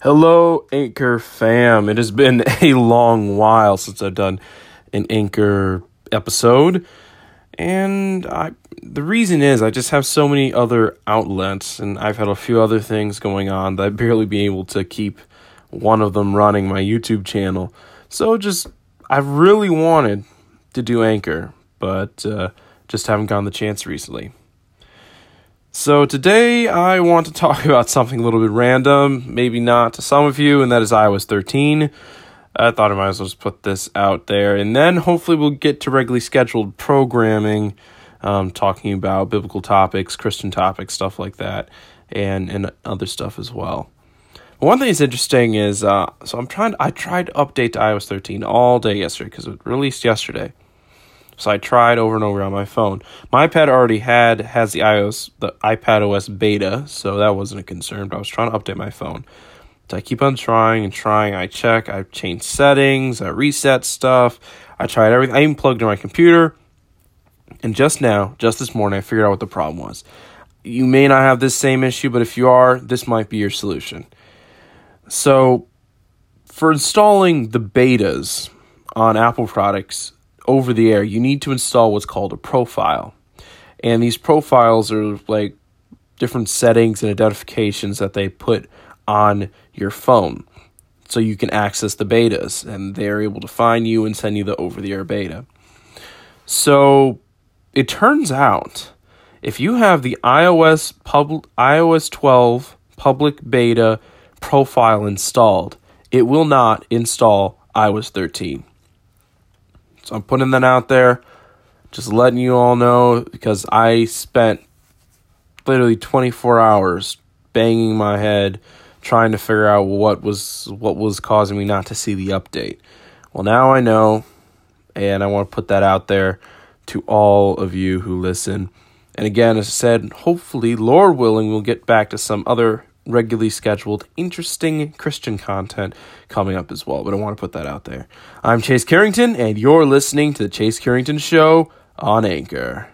Hello, Anchor fam. It has been a long while since I've done an Anchor episode. And I the reason is I just have so many other outlets and I've had a few other things going on that I've barely been able to keep one of them running my YouTube channel. So just I really wanted to do Anchor, but uh, just haven't gotten the chance recently. So today I want to talk about something a little bit random, maybe not to some of you, and that is iOS 13. I thought I might as well just put this out there, and then hopefully we'll get to regularly scheduled programming, um, talking about biblical topics, Christian topics, stuff like that, and and other stuff as well. One thing that's interesting is, uh, so I'm trying. I tried to update to iOS 13 all day yesterday because it released yesterday. So I tried over and over on my phone. My iPad already had has the iOS the iPad OS beta, so that wasn't a concern. But I was trying to update my phone. So I keep on trying and trying. I check. I change settings. I reset stuff. I tried everything. I even plugged in my computer. And just now, just this morning, I figured out what the problem was. You may not have this same issue, but if you are, this might be your solution. So, for installing the betas on Apple products, over the air, you need to install what's called a profile. And these profiles are like different settings and identifications that they put on your phone so you can access the betas and they're able to find you and send you the over the air beta. So it turns out if you have the iOS pub- iOS 12 public beta profile installed, it will not install iOS 13. So I'm putting that out there, just letting you all know because I spent literally 24 hours banging my head trying to figure out what was what was causing me not to see the update. Well, now I know and I want to put that out there to all of you who listen. And again, as I said, hopefully, Lord willing, we'll get back to some other regularly scheduled, interesting Christian content coming up as well. But I want to put that out there. I'm Chase Carrington, and you're listening to the Chase Carrington Show on Anchor.